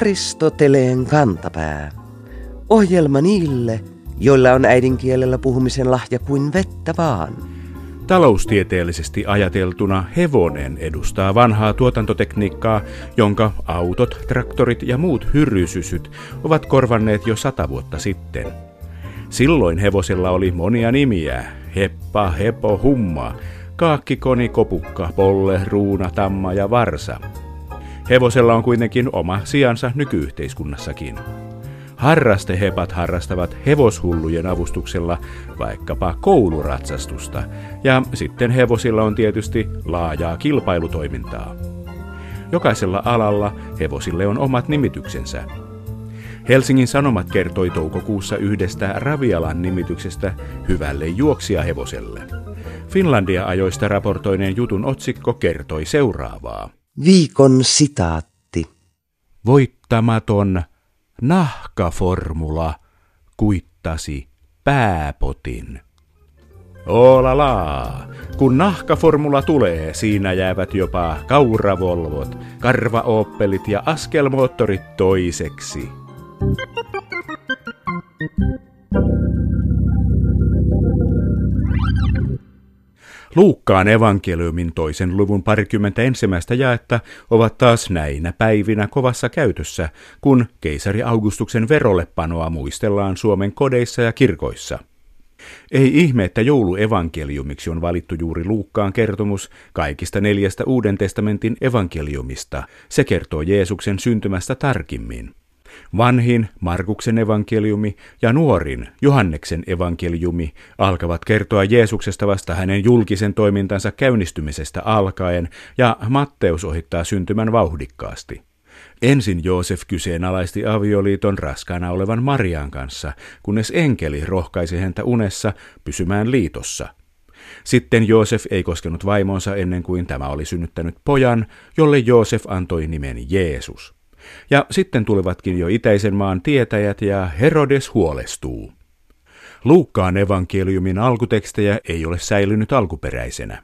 Aristoteleen kantapää. Ohjelma niille, joilla on äidinkielellä puhumisen lahja kuin vettä vaan. Taloustieteellisesti ajateltuna hevonen edustaa vanhaa tuotantotekniikkaa, jonka autot, traktorit ja muut hyrrysysyt ovat korvanneet jo sata vuotta sitten. Silloin hevosella oli monia nimiä, heppa, hepo, humma, kaakkikoni, kopukka, polle, ruuna, tamma ja varsa. Hevosella on kuitenkin oma sijansa nykyyhteiskunnassakin. Harrastehepat harrastavat hevoshullujen avustuksella vaikkapa kouluratsastusta, ja sitten hevosilla on tietysti laajaa kilpailutoimintaa. Jokaisella alalla hevosille on omat nimityksensä. Helsingin Sanomat kertoi toukokuussa yhdestä Ravialan nimityksestä hyvälle juoksijahevoselle. Finlandia-ajoista raportoineen jutun otsikko kertoi seuraavaa. Viikon sitaatti. Voittamaton nahkaformula kuittasi pääpotin. Olala! Kun nahkaformula tulee, siinä jäävät jopa kauravolvot, karvaoppelit ja askelmoottorit toiseksi. Luukkaan evankeliumin toisen luvun parikymmentä ensimmäistä jaetta ovat taas näinä päivinä kovassa käytössä, kun keisari Augustuksen verollepanoa muistellaan Suomen kodeissa ja kirkoissa. Ei ihme, että jouluevankeliumiksi on valittu juuri Luukkaan kertomus kaikista neljästä Uuden testamentin evankeliumista. Se kertoo Jeesuksen syntymästä tarkimmin. Vanhin Markuksen evankeliumi ja nuorin Johanneksen evankeliumi alkavat kertoa Jeesuksesta vasta hänen julkisen toimintansa käynnistymisestä alkaen ja Matteus ohittaa syntymän vauhdikkaasti. Ensin Joosef kyseenalaisti avioliiton raskaana olevan Marian kanssa, kunnes enkeli rohkaisi häntä unessa pysymään liitossa. Sitten Joosef ei koskenut vaimonsa ennen kuin tämä oli synnyttänyt pojan, jolle Joosef antoi nimen Jeesus. Ja sitten tulivatkin jo itäisen maan tietäjät ja Herodes huolestuu. Luukkaan evankeliumin alkutekstejä ei ole säilynyt alkuperäisenä.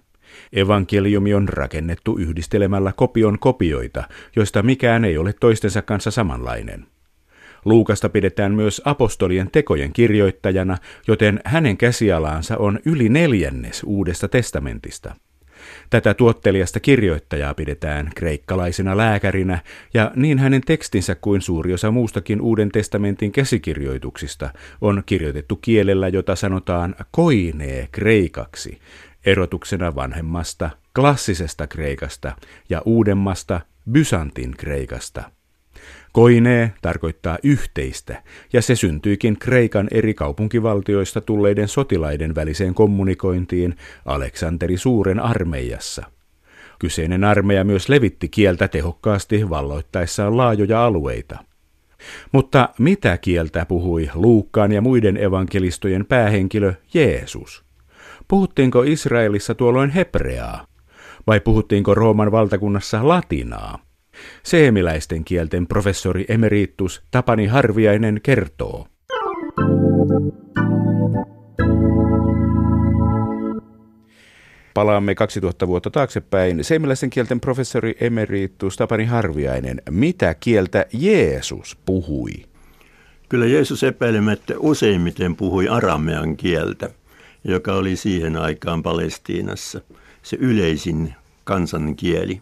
Evankeliumi on rakennettu yhdistelemällä kopion kopioita, joista mikään ei ole toistensa kanssa samanlainen. Luukasta pidetään myös apostolien tekojen kirjoittajana, joten hänen käsialaansa on yli neljännes Uudesta testamentista. Tätä tuottelijasta kirjoittajaa pidetään kreikkalaisena lääkärinä, ja niin hänen tekstinsä kuin suuri osa muustakin Uuden testamentin käsikirjoituksista on kirjoitettu kielellä, jota sanotaan koinee kreikaksi, erotuksena vanhemmasta klassisesta kreikasta ja uudemmasta bysantin kreikasta – Koinee tarkoittaa yhteistä, ja se syntyikin Kreikan eri kaupunkivaltioista tulleiden sotilaiden väliseen kommunikointiin Aleksanteri Suuren armeijassa. Kyseinen armeija myös levitti kieltä tehokkaasti valloittaessaan laajoja alueita. Mutta mitä kieltä puhui Luukkaan ja muiden evankelistojen päähenkilö Jeesus? Puhuttiinko Israelissa tuolloin hebreaa? Vai puhuttiinko Rooman valtakunnassa latinaa? Seemiläisten kielten professori emeritus Tapani Harviainen kertoo. Palaamme 2000 vuotta taaksepäin. Seemiläisten kielten professori emeritus Tapani Harviainen. Mitä kieltä Jeesus puhui? Kyllä Jeesus epäilemättä useimmiten puhui aramean kieltä, joka oli siihen aikaan Palestiinassa se yleisin kansankieli.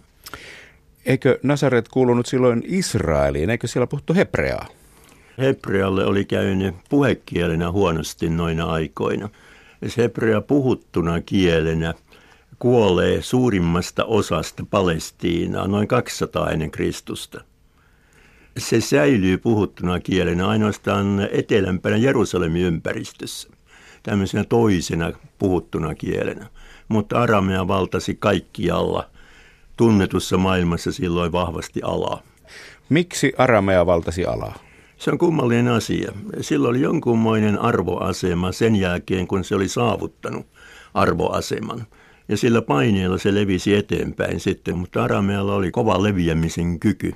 Eikö Nasaret kuulunut silloin Israeliin? Eikö siellä puhuttu hebreaa? Hebrealle oli käynyt puhekielenä huonosti noina aikoina. Hebrea puhuttuna kielenä kuolee suurimmasta osasta Palestiinaa noin 200 ennen Kristusta. Se säilyy puhuttuna kielenä ainoastaan etelämpänä Jerusalemin ympäristössä, tämmöisenä toisena puhuttuna kielenä. Mutta aramea valtasi kaikkialla – tunnetussa maailmassa silloin vahvasti alaa. Miksi aramea valtasi alaa? Se on kummallinen asia. Sillä oli jonkunmoinen arvoasema sen jälkeen, kun se oli saavuttanut arvoaseman. Ja sillä paineella se levisi eteenpäin sitten, mutta aramealla oli kova leviämisen kyky.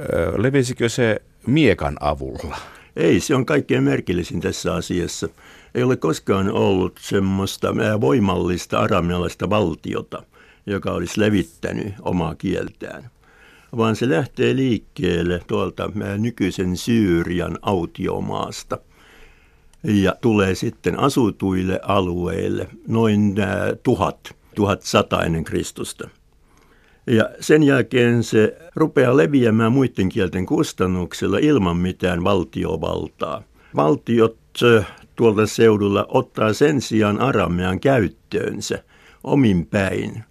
Öö, levisikö se miekan avulla? Ei, se on kaikkein merkillisin tässä asiassa. Ei ole koskaan ollut semmoista voimallista aramealaista valtiota – joka olisi levittänyt omaa kieltään. vaan se lähtee liikkeelle tuolta nykyisen Syyrian autiomaasta ja tulee sitten asutuille alueille noin tuhat, tuhat sata ennen Kristusta. Ja sen jälkeen se rupeaa leviämään muiden kielten kustannuksella ilman mitään valtiovaltaa. Valtiot tuolta seudulla ottaa sen sijaan aramean käyttöönsä omin päin.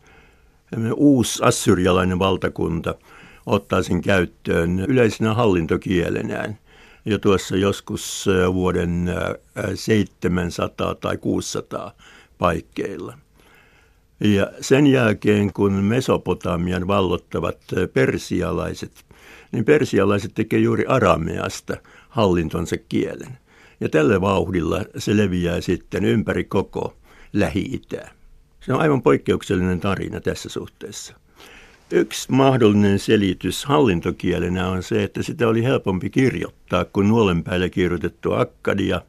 Uusi assyrialainen valtakunta ottaa sen käyttöön yleisenä hallintokielenään jo tuossa joskus vuoden 700 tai 600 paikkeilla. Ja sen jälkeen, kun Mesopotamian vallottavat persialaiset, niin persialaiset tekee juuri arameasta hallintonsa kielen. Ja tällä vauhdilla se leviää sitten ympäri koko Lähi-Itää. Se on aivan poikkeuksellinen tarina tässä suhteessa. Yksi mahdollinen selitys hallintokielenä on se, että sitä oli helpompi kirjoittaa kuin nuolen päälle kirjoitettu akkadia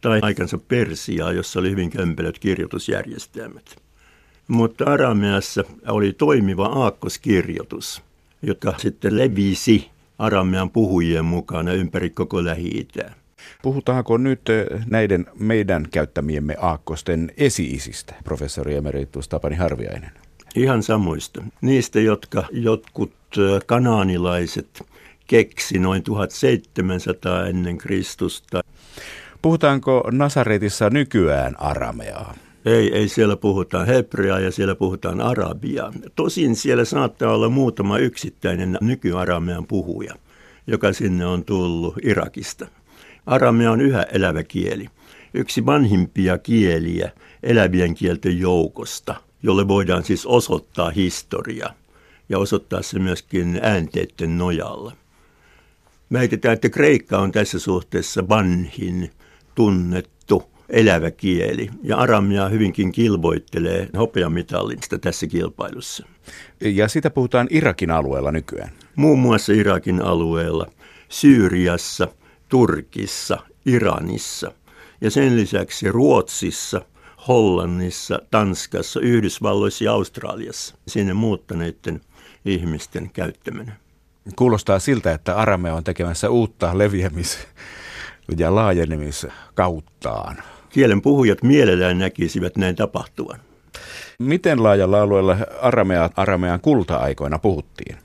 tai aikansa persiaa, jossa oli hyvin kömpelöt kirjoitusjärjestelmät. Mutta arameassa oli toimiva aakkoskirjoitus, joka sitten levisi aramean puhujien mukana ympäri koko Lähi-Itää. Puhutaanko nyt eh, näiden meidän käyttämiemme aakkosten esi-isistä, professori emeritus Tapani Harviainen? Ihan samoista. Niistä, jotka jotkut eh, kanaanilaiset keksi noin 1700 ennen Kristusta. Puhutaanko Nasaretissa nykyään arameaa? Ei, ei siellä puhutaan hebreaa ja siellä puhutaan arabiaa. Tosin siellä saattaa olla muutama yksittäinen nykyaramean puhuja, joka sinne on tullut Irakista. Aramea on yhä elävä kieli. Yksi vanhimpia kieliä elävien kielten joukosta, jolle voidaan siis osoittaa historia ja osoittaa se myöskin äänteiden nojalla. Väitetään, että kreikka on tässä suhteessa vanhin, tunnettu, elävä kieli, ja aramia hyvinkin kilvoittelee hopeamitallista tässä kilpailussa. Ja sitä puhutaan Irakin alueella nykyään. Muun muassa Irakin alueella, Syyriassa – Turkissa, Iranissa ja sen lisäksi Ruotsissa, Hollannissa, Tanskassa, Yhdysvalloissa ja Australiassa sinne muuttaneiden ihmisten käyttämänä. Kuulostaa siltä, että Arame on tekemässä uutta leviämis- ja laajenemiskauttaan. Kielen puhujat mielellään näkisivät näin tapahtuvan. Miten laajalla alueella aramea, aramean kulta-aikoina puhuttiin?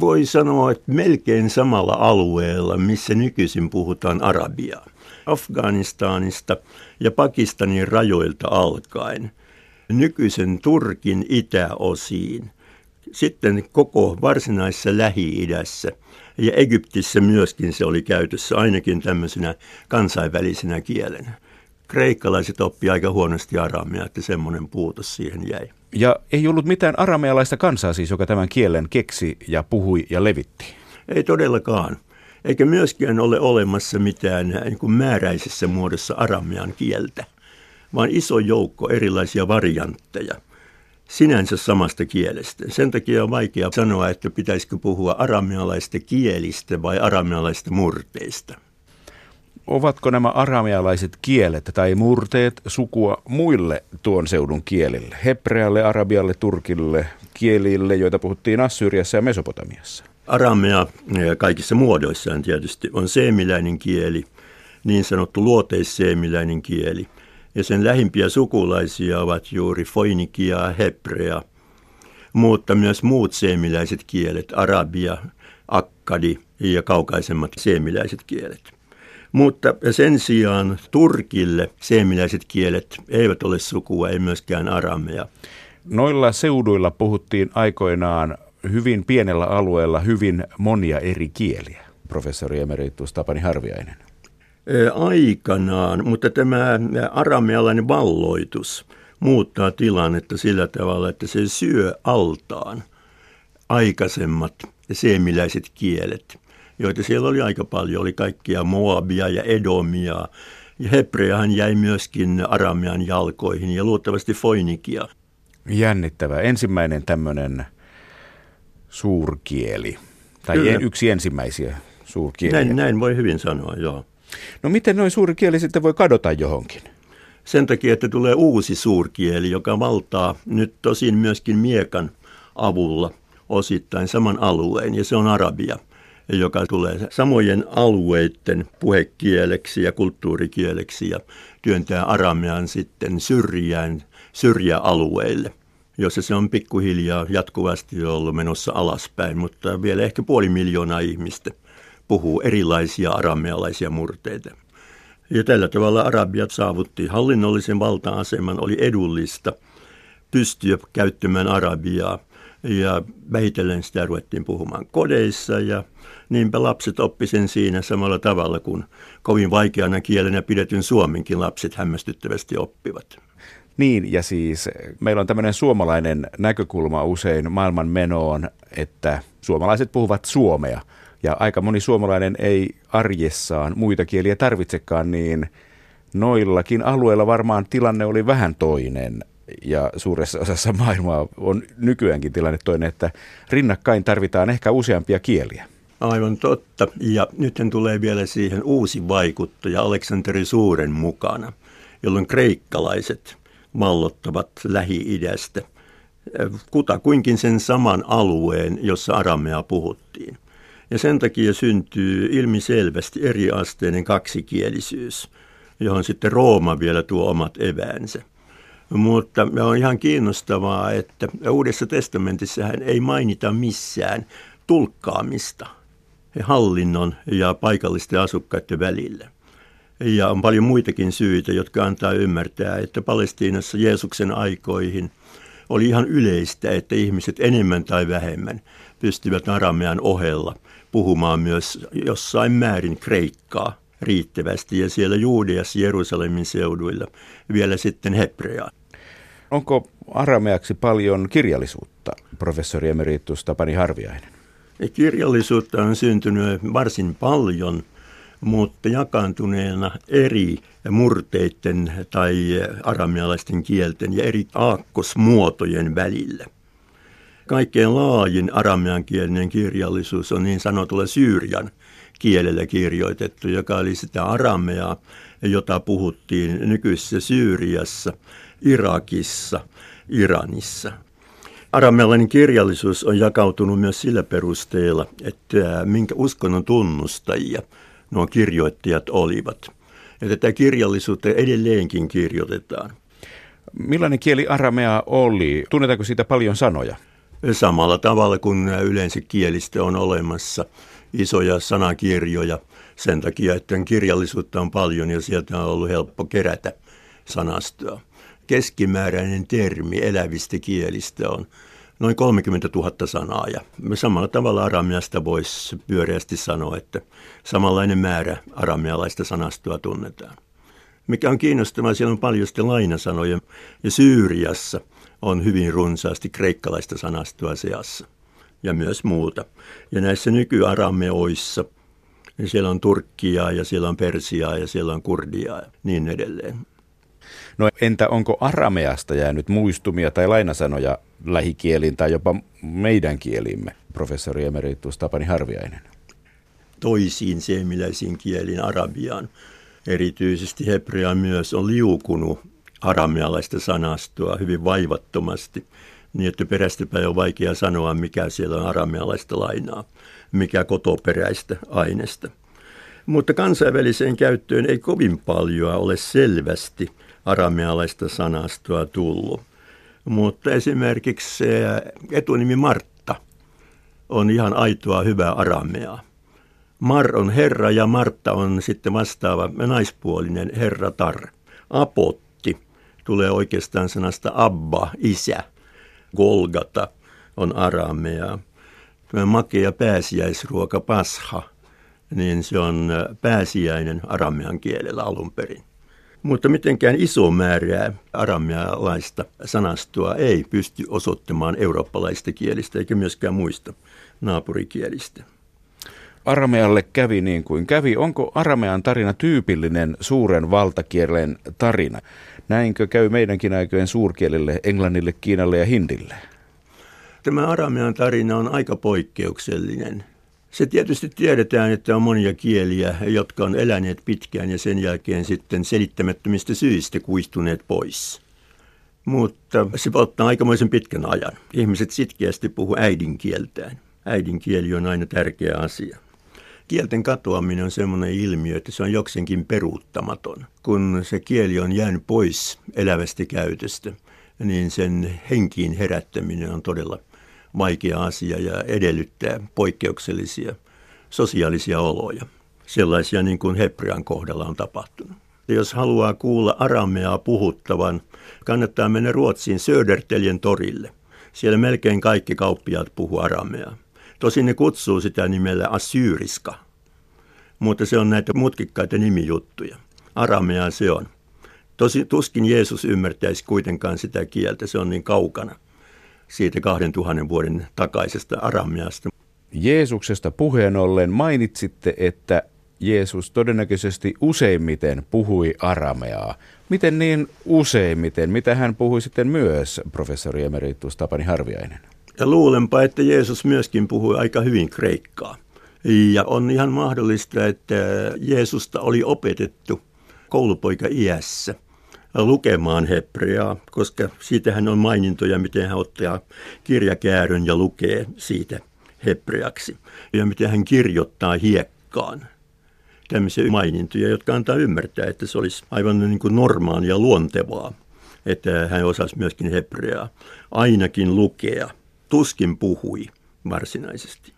Voi sanoa, että melkein samalla alueella, missä nykyisin puhutaan arabiaa. Afganistanista ja Pakistanin rajoilta alkaen, nykyisen Turkin itäosiin, sitten koko varsinaisessa Lähi-idässä ja Egyptissä myöskin se oli käytössä ainakin tämmöisenä kansainvälisenä kielenä. Kreikkalaiset oppi aika huonosti aramia, että semmoinen puutos siihen jäi. Ja ei ollut mitään aramealaista kansaa siis, joka tämän kielen keksi ja puhui ja levitti. Ei todellakaan. Eikä myöskään ole olemassa mitään niin kuin määräisessä muodossa aramean kieltä, vaan iso joukko erilaisia variantteja sinänsä samasta kielestä. Sen takia on vaikea sanoa, että pitäisikö puhua aramealaista kielistä vai aramealaista murteista ovatko nämä aramealaiset kielet tai murteet sukua muille tuon seudun kielille? Hebrealle, arabialle, turkille, kielille, joita puhuttiin Assyriassa ja Mesopotamiassa? Aramea kaikissa muodoissaan tietysti on seemiläinen kieli, niin sanottu luoteisseemiläinen kieli. Ja sen lähimpiä sukulaisia ovat juuri foinikia ja hebrea, mutta myös muut seemiläiset kielet, arabia, akkadi ja kaukaisemmat seemiläiset kielet. Mutta sen sijaan Turkille seemiläiset kielet eivät ole sukua, ei myöskään aramea. Noilla seuduilla puhuttiin aikoinaan hyvin pienellä alueella hyvin monia eri kieliä, professori emeritus Tapani Harviainen. Aikanaan, mutta tämä aramealainen valloitus muuttaa tilannetta sillä tavalla, että se syö altaan aikaisemmat seemiläiset kielet joita siellä oli aika paljon. Oli kaikkia Moabia ja Edomia. Ja Hebreahan jäi myöskin Aramean jalkoihin ja luultavasti Foinikia. Jännittävä. Ensimmäinen tämmöinen suurkieli. Tai Kyllä. yksi ensimmäisiä suurkieliä. Näin, näin voi hyvin sanoa, joo. No miten noin suuri kieli sitten voi kadota johonkin? Sen takia, että tulee uusi suurkieli, joka valtaa nyt tosin myöskin miekan avulla osittain saman alueen, ja se on arabia, joka tulee samojen alueiden puhekieleksi ja kulttuurikieleksi ja työntää aramean sitten syrjään, syrjäalueille jossa se on pikkuhiljaa jatkuvasti ollut menossa alaspäin, mutta vielä ehkä puoli miljoonaa ihmistä puhuu erilaisia aramealaisia murteita. Ja tällä tavalla arabiat saavutti hallinnollisen valta-aseman, oli edullista pystyä käyttämään arabiaa ja vähitellen sitä ruvettiin puhumaan kodeissa ja niinpä lapset oppi sen siinä samalla tavalla kuin kovin vaikeana kielenä pidetyn suomenkin lapset hämmästyttävästi oppivat. Niin, ja siis meillä on tämmöinen suomalainen näkökulma usein maailman menoon, että suomalaiset puhuvat suomea. Ja aika moni suomalainen ei arjessaan muita kieliä tarvitsekaan, niin noillakin alueilla varmaan tilanne oli vähän toinen. Ja suuressa osassa maailmaa on nykyäänkin tilanne toinen, että rinnakkain tarvitaan ehkä useampia kieliä. Aivan totta. Ja nyt tulee vielä siihen uusi vaikuttaja Aleksanteri Suuren mukana, jolloin kreikkalaiset mallottavat Lähi-idästä kutakuinkin sen saman alueen, jossa aramea puhuttiin. Ja sen takia syntyy ilmiselvästi eriasteinen kaksikielisyys, johon sitten Rooma vielä tuo omat eväänsä. Mutta on ihan kiinnostavaa, että Uudessa testamentissa hän ei mainita missään tulkkaamista hallinnon ja paikallisten asukkaiden välillä. Ja on paljon muitakin syitä, jotka antaa ymmärtää, että Palestiinassa Jeesuksen aikoihin oli ihan yleistä, että ihmiset enemmän tai vähemmän pystyvät aramean ohella puhumaan myös jossain määrin kreikkaa riittävästi ja siellä Juudeassa Jerusalemin seuduilla vielä sitten hebreaa. Onko arameaksi paljon kirjallisuutta, professori emeritus Tapani Harviainen? Kirjallisuutta on syntynyt varsin paljon, mutta jakaantuneena eri murteiden tai aramealaisten kielten ja eri aakkosmuotojen välillä. Kaikkein laajin arameankielinen kirjallisuus on niin sanotulla Syyrian kielellä kirjoitettu, joka oli sitä arameaa, jota puhuttiin nykyisessä Syyriassa, Irakissa, Iranissa. Aramealainen kirjallisuus on jakautunut myös sillä perusteella, että minkä uskonnon tunnustajia nuo kirjoittajat olivat. Ja tätä kirjallisuutta edelleenkin kirjoitetaan. Millainen kieli aramea oli? Tunnetaanko siitä paljon sanoja? Samalla tavalla kuin yleensä kielistä on olemassa isoja sanakirjoja sen takia, että kirjallisuutta on paljon ja sieltä on ollut helppo kerätä sanastoa. Keskimääräinen termi elävistä kielistä on noin 30 000 sanaa ja samalla tavalla arameasta voisi pyöreästi sanoa, että samanlainen määrä aramealaista sanastoa tunnetaan. Mikä on kiinnostavaa, siellä on paljon sitten lainasanoja ja Syyriassa on hyvin runsaasti kreikkalaista sanastoa seassa ja myös muuta. Ja näissä nykyarameoissa, niin siellä on turkkia ja siellä on persiaa ja siellä on kurdia ja niin edelleen. No entä onko arameasta jäänyt muistumia tai lainasanoja lähikieliin tai jopa meidän kielimme, professori emeritus Tapani Harviainen? Toisiin seemiläisiin kielin arabiaan, erityisesti hebrea myös, on liukunut aramealaista sanastoa hyvin vaivattomasti, niin että perästäpäin on vaikea sanoa, mikä siellä on aramealaista lainaa, mikä kotoperäistä aineesta. Mutta kansainväliseen käyttöön ei kovin paljon ole selvästi – aramealaista sanastoa tullut. Mutta esimerkiksi etunimi Martta on ihan aitoa hyvää arameaa. Mar on herra ja Martta on sitten vastaava naispuolinen herratar. Apotti tulee oikeastaan sanasta abba, isä. Golgata on arameaa. Tämä makea pääsiäisruoka pasha, niin se on pääsiäinen aramean kielellä alun perin. Mutta mitenkään iso määrää aramealaista sanastoa ei pysty osoittamaan eurooppalaista kielistä eikä myöskään muista naapurikielistä. Aramealle kävi niin kuin kävi. Onko aramean tarina tyypillinen suuren valtakielen tarina? Näinkö käy meidänkin aikojen suurkielille, englannille, kiinalle ja hindille? Tämä aramean tarina on aika poikkeuksellinen. Se tietysti tiedetään, että on monia kieliä, jotka on eläneet pitkään ja sen jälkeen sitten selittämättömistä syistä kuistuneet pois. mutta se ottaa aikamoisen pitkän ajan. Ihmiset sitkeästi puhuu äidinkieltään. Äidinkieli on aina tärkeä asia. Kielten katoaminen on sellainen ilmiö, että se on joksenkin peruuttamaton. Kun se kieli on jäänyt pois elävästä käytöstä, niin sen henkiin herättäminen on todella vaikea asia ja edellyttää poikkeuksellisia sosiaalisia oloja. Sellaisia niin kuin Hebrean kohdalla on tapahtunut. Jos haluaa kuulla arameaa puhuttavan, kannattaa mennä Ruotsiin Söderteljen torille. Siellä melkein kaikki kauppiaat puhuu arameaa. Tosin ne kutsuu sitä nimellä asyyriska, mutta se on näitä mutkikkaita nimijuttuja. Arameaa se on. Tosi, tuskin Jeesus ymmärtäisi kuitenkaan sitä kieltä, se on niin kaukana siitä kahden tuhannen vuoden takaisesta arameasta. Jeesuksesta puheen ollen mainitsitte, että Jeesus todennäköisesti useimmiten puhui arameaa. Miten niin useimmiten? Mitä hän puhui sitten myös, professori emeritus Tapani Harviainen? Ja luulenpa, että Jeesus myöskin puhui aika hyvin kreikkaa. Ja on ihan mahdollista, että Jeesusta oli opetettu koulupoika iässä lukemaan hebreaa, koska siitähän on mainintoja, miten hän ottaa kirjakäärön ja lukee siitä hebreaksi. Ja miten hän kirjoittaa hiekkaan tämmöisiä mainintoja, jotka antaa ymmärtää, että se olisi aivan niin kuin normaalia luontevaa, että hän osasi myöskin hebreaa, ainakin lukea, tuskin puhui varsinaisesti.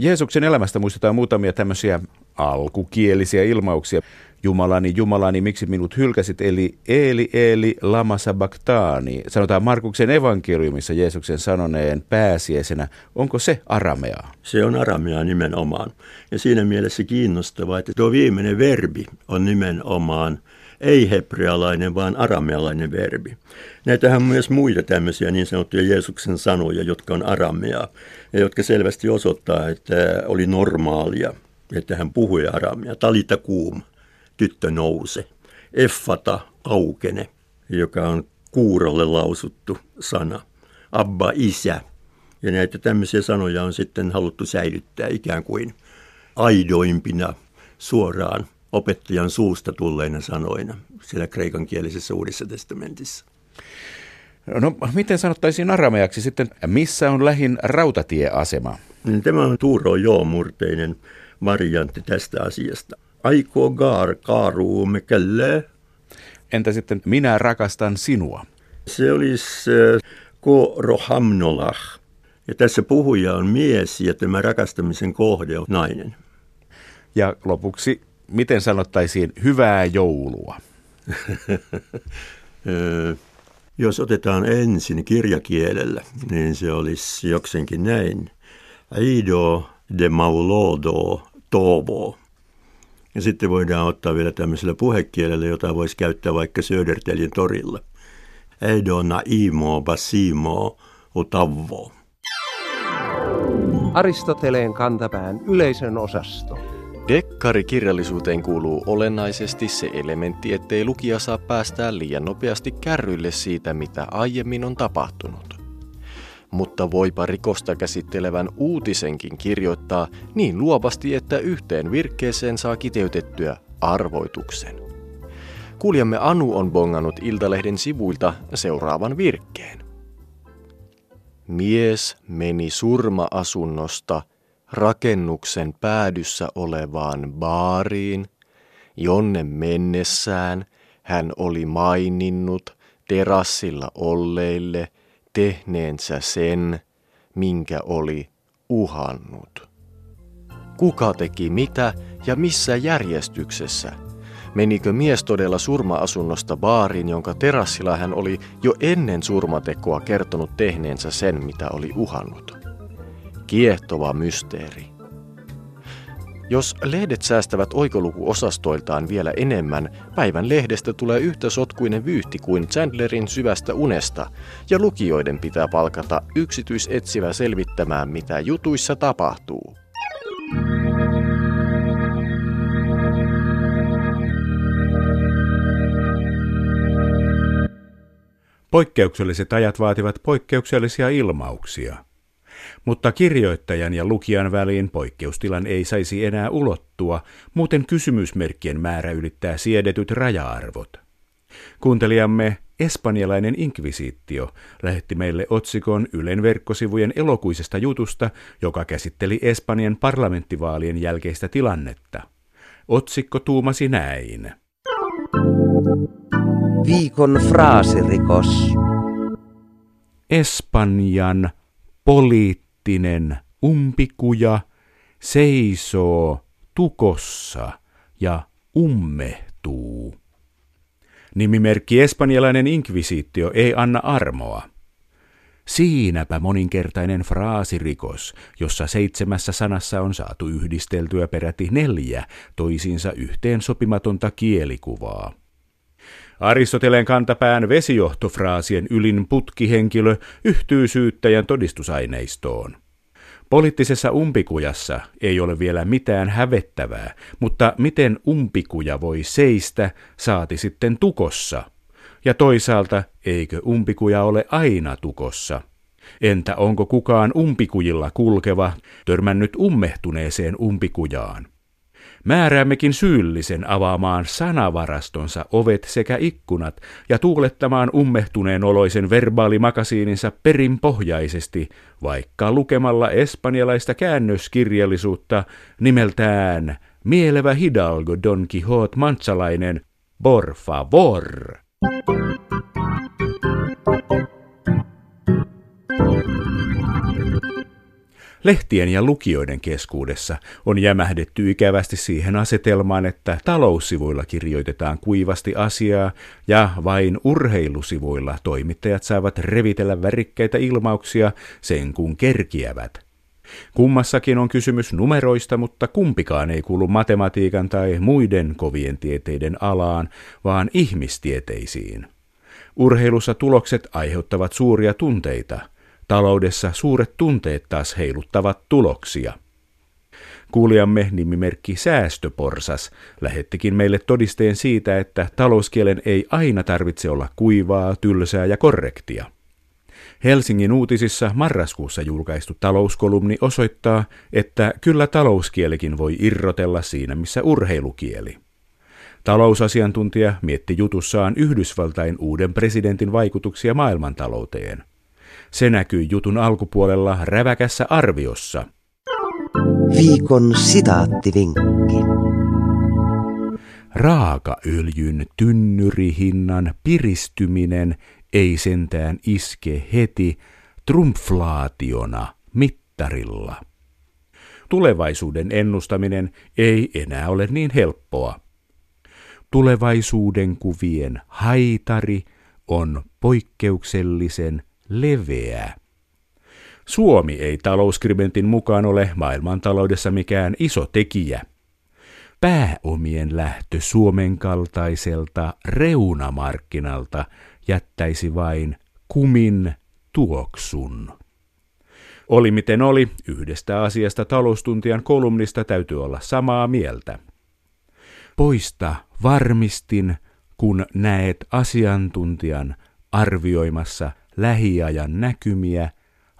Jeesuksen elämästä muistetaan muutamia tämmöisiä alkukielisiä ilmauksia. Jumalani, Jumalani, miksi minut hylkäsit, eli Eeli, Eeli, lama sabachthani. Sanotaan Markuksen evankeliumissa Jeesuksen sanoneen pääsiäisenä. Onko se arameaa? Se on arameaa nimenomaan. Ja siinä mielessä kiinnostavaa, että tuo viimeinen verbi on nimenomaan ei hebrealainen, vaan aramealainen verbi. Näitähän on myös muita tämmöisiä niin sanottuja Jeesuksen sanoja, jotka on arameaa ja jotka selvästi osoittaa, että oli normaalia, että hän puhui aramea. Talita kuum, tyttö nouse. Effata aukene, joka on kuurolle lausuttu sana. Abba isä. Ja näitä tämmöisiä sanoja on sitten haluttu säilyttää ikään kuin aidoimpina suoraan opettajan suusta tulleina sanoina siellä kreikan kielisessä uudessa testamentissa. No miten sanottaisiin arameaksi sitten, missä on lähin rautatieasema? Niin, tämä on Tuuro Joomurteinen variantti tästä asiasta. Aiko gaar kaaruume kelle? Entä sitten minä rakastan sinua? Se olisi ko rohamnolah. Ja tässä puhuja on mies ja tämä rakastamisen kohde on nainen. Ja lopuksi, miten sanottaisiin hyvää joulua? Jos otetaan ensin kirjakielellä, niin se olisi jokseenkin näin. Aido de maulodo tovo. Ja sitten voidaan ottaa vielä tämmöisellä puhekielellä, jota voisi käyttää vaikka Södertelin torilla. Eido naimo basimo utavvo. Aristoteleen kantapään yleisön osasto. Dekkarikirjallisuuteen kuuluu olennaisesti se elementti, ettei lukija saa päästää liian nopeasti kärryille siitä, mitä aiemmin on tapahtunut. Mutta voipa rikosta käsittelevän uutisenkin kirjoittaa niin luovasti, että yhteen virkkeeseen saa kiteytettyä arvoituksen. Kuulijamme Anu on bongannut Iltalehden sivuilta seuraavan virkkeen. Mies meni surma-asunnosta – rakennuksen päädyssä olevaan baariin, jonne mennessään hän oli maininnut terassilla olleille tehneensä sen, minkä oli uhannut. Kuka teki mitä ja missä järjestyksessä? Menikö mies todella surma-asunnosta baariin, jonka terassilla hän oli jo ennen surmatekoa kertonut tehneensä sen, mitä oli uhannut? Kiehtova mysteeri. Jos lehdet säästävät oikolukuosastoiltaan vielä enemmän, päivän lehdestä tulee yhtä sotkuinen vyyhti kuin Chandlerin syvästä unesta, ja lukijoiden pitää palkata yksityisetsivä selvittämään, mitä jutuissa tapahtuu. Poikkeukselliset ajat vaativat poikkeuksellisia ilmauksia – mutta kirjoittajan ja lukijan väliin poikkeustilan ei saisi enää ulottua, muuten kysymysmerkkien määrä ylittää siedetyt raja-arvot. Kuuntelijamme Espanjalainen inkvisiittio lähetti meille otsikon Ylen verkkosivujen elokuisesta jutusta, joka käsitteli Espanjan parlamenttivaalien jälkeistä tilannetta. Otsikko tuumasi näin. Viikon fraasirikos. Espanjan poliittinen umpikuja seisoo tukossa ja ummehtuu. Nimimerkki espanjalainen inkvisiittio ei anna armoa. Siinäpä moninkertainen fraasirikos, jossa seitsemässä sanassa on saatu yhdisteltyä peräti neljä toisiinsa yhteen sopimatonta kielikuvaa. Aristoteleen kantapään vesijohtofraasien ylin putkihenkilö yhtyy syyttäjän todistusaineistoon. Poliittisessa umpikujassa ei ole vielä mitään hävettävää, mutta miten umpikuja voi seistä, saati sitten tukossa? Ja toisaalta, eikö umpikuja ole aina tukossa? Entä onko kukaan umpikujilla kulkeva törmännyt ummehtuneeseen umpikujaan? Määräämmekin syyllisen avaamaan sanavarastonsa ovet sekä ikkunat ja tuulettamaan ummehtuneen oloisen verbaalimakasiininsa perinpohjaisesti, vaikka lukemalla espanjalaista käännöskirjallisuutta nimeltään Mielevä Hidalgo Don Quixote Mantsalainen, por favor. Lehtien ja lukijoiden keskuudessa on jämähdetty ikävästi siihen asetelmaan, että taloussivuilla kirjoitetaan kuivasti asiaa ja vain urheilusivuilla toimittajat saavat revitellä värikkäitä ilmauksia sen kun kerkiävät. Kummassakin on kysymys numeroista, mutta kumpikaan ei kuulu matematiikan tai muiden kovien tieteiden alaan, vaan ihmistieteisiin. Urheilussa tulokset aiheuttavat suuria tunteita – Taloudessa suuret tunteet taas heiluttavat tuloksia. Kuulijamme nimimerkki Säästöporsas lähettikin meille todisteen siitä, että talouskielen ei aina tarvitse olla kuivaa, tylsää ja korrektia. Helsingin uutisissa marraskuussa julkaistu talouskolumni osoittaa, että kyllä talouskielikin voi irrotella siinä missä urheilukieli. Talousasiantuntija mietti jutussaan Yhdysvaltain uuden presidentin vaikutuksia maailmantalouteen – se näkyy jutun alkupuolella räväkässä arviossa. Viikon sitaattivinkki. Raakaöljyn tynnyrihinnan piristyminen ei sentään iske heti trumflaationa mittarilla. Tulevaisuuden ennustaminen ei enää ole niin helppoa. Tulevaisuuden kuvien haitari on poikkeuksellisen leveä. Suomi ei talouskrimentin mukaan ole maailmantaloudessa mikään iso tekijä. Pääomien lähtö Suomen kaltaiselta reunamarkkinalta jättäisi vain kumin tuoksun. Oli miten oli, yhdestä asiasta taloustuntijan kolumnista täytyy olla samaa mieltä. Poista varmistin, kun näet asiantuntijan arvioimassa lähiajan näkymiä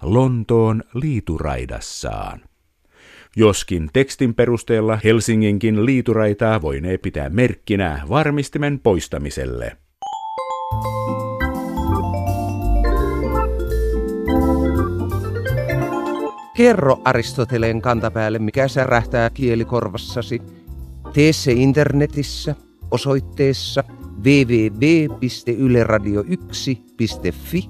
Lontoon liituraidassaan. Joskin tekstin perusteella Helsinginkin liituraitaa voinee pitää merkkinä varmistimen poistamiselle. Kerro Aristoteleen kantapäälle, mikä särähtää kielikorvassasi. Tee se internetissä, osoitteessa www.yleradio1.fi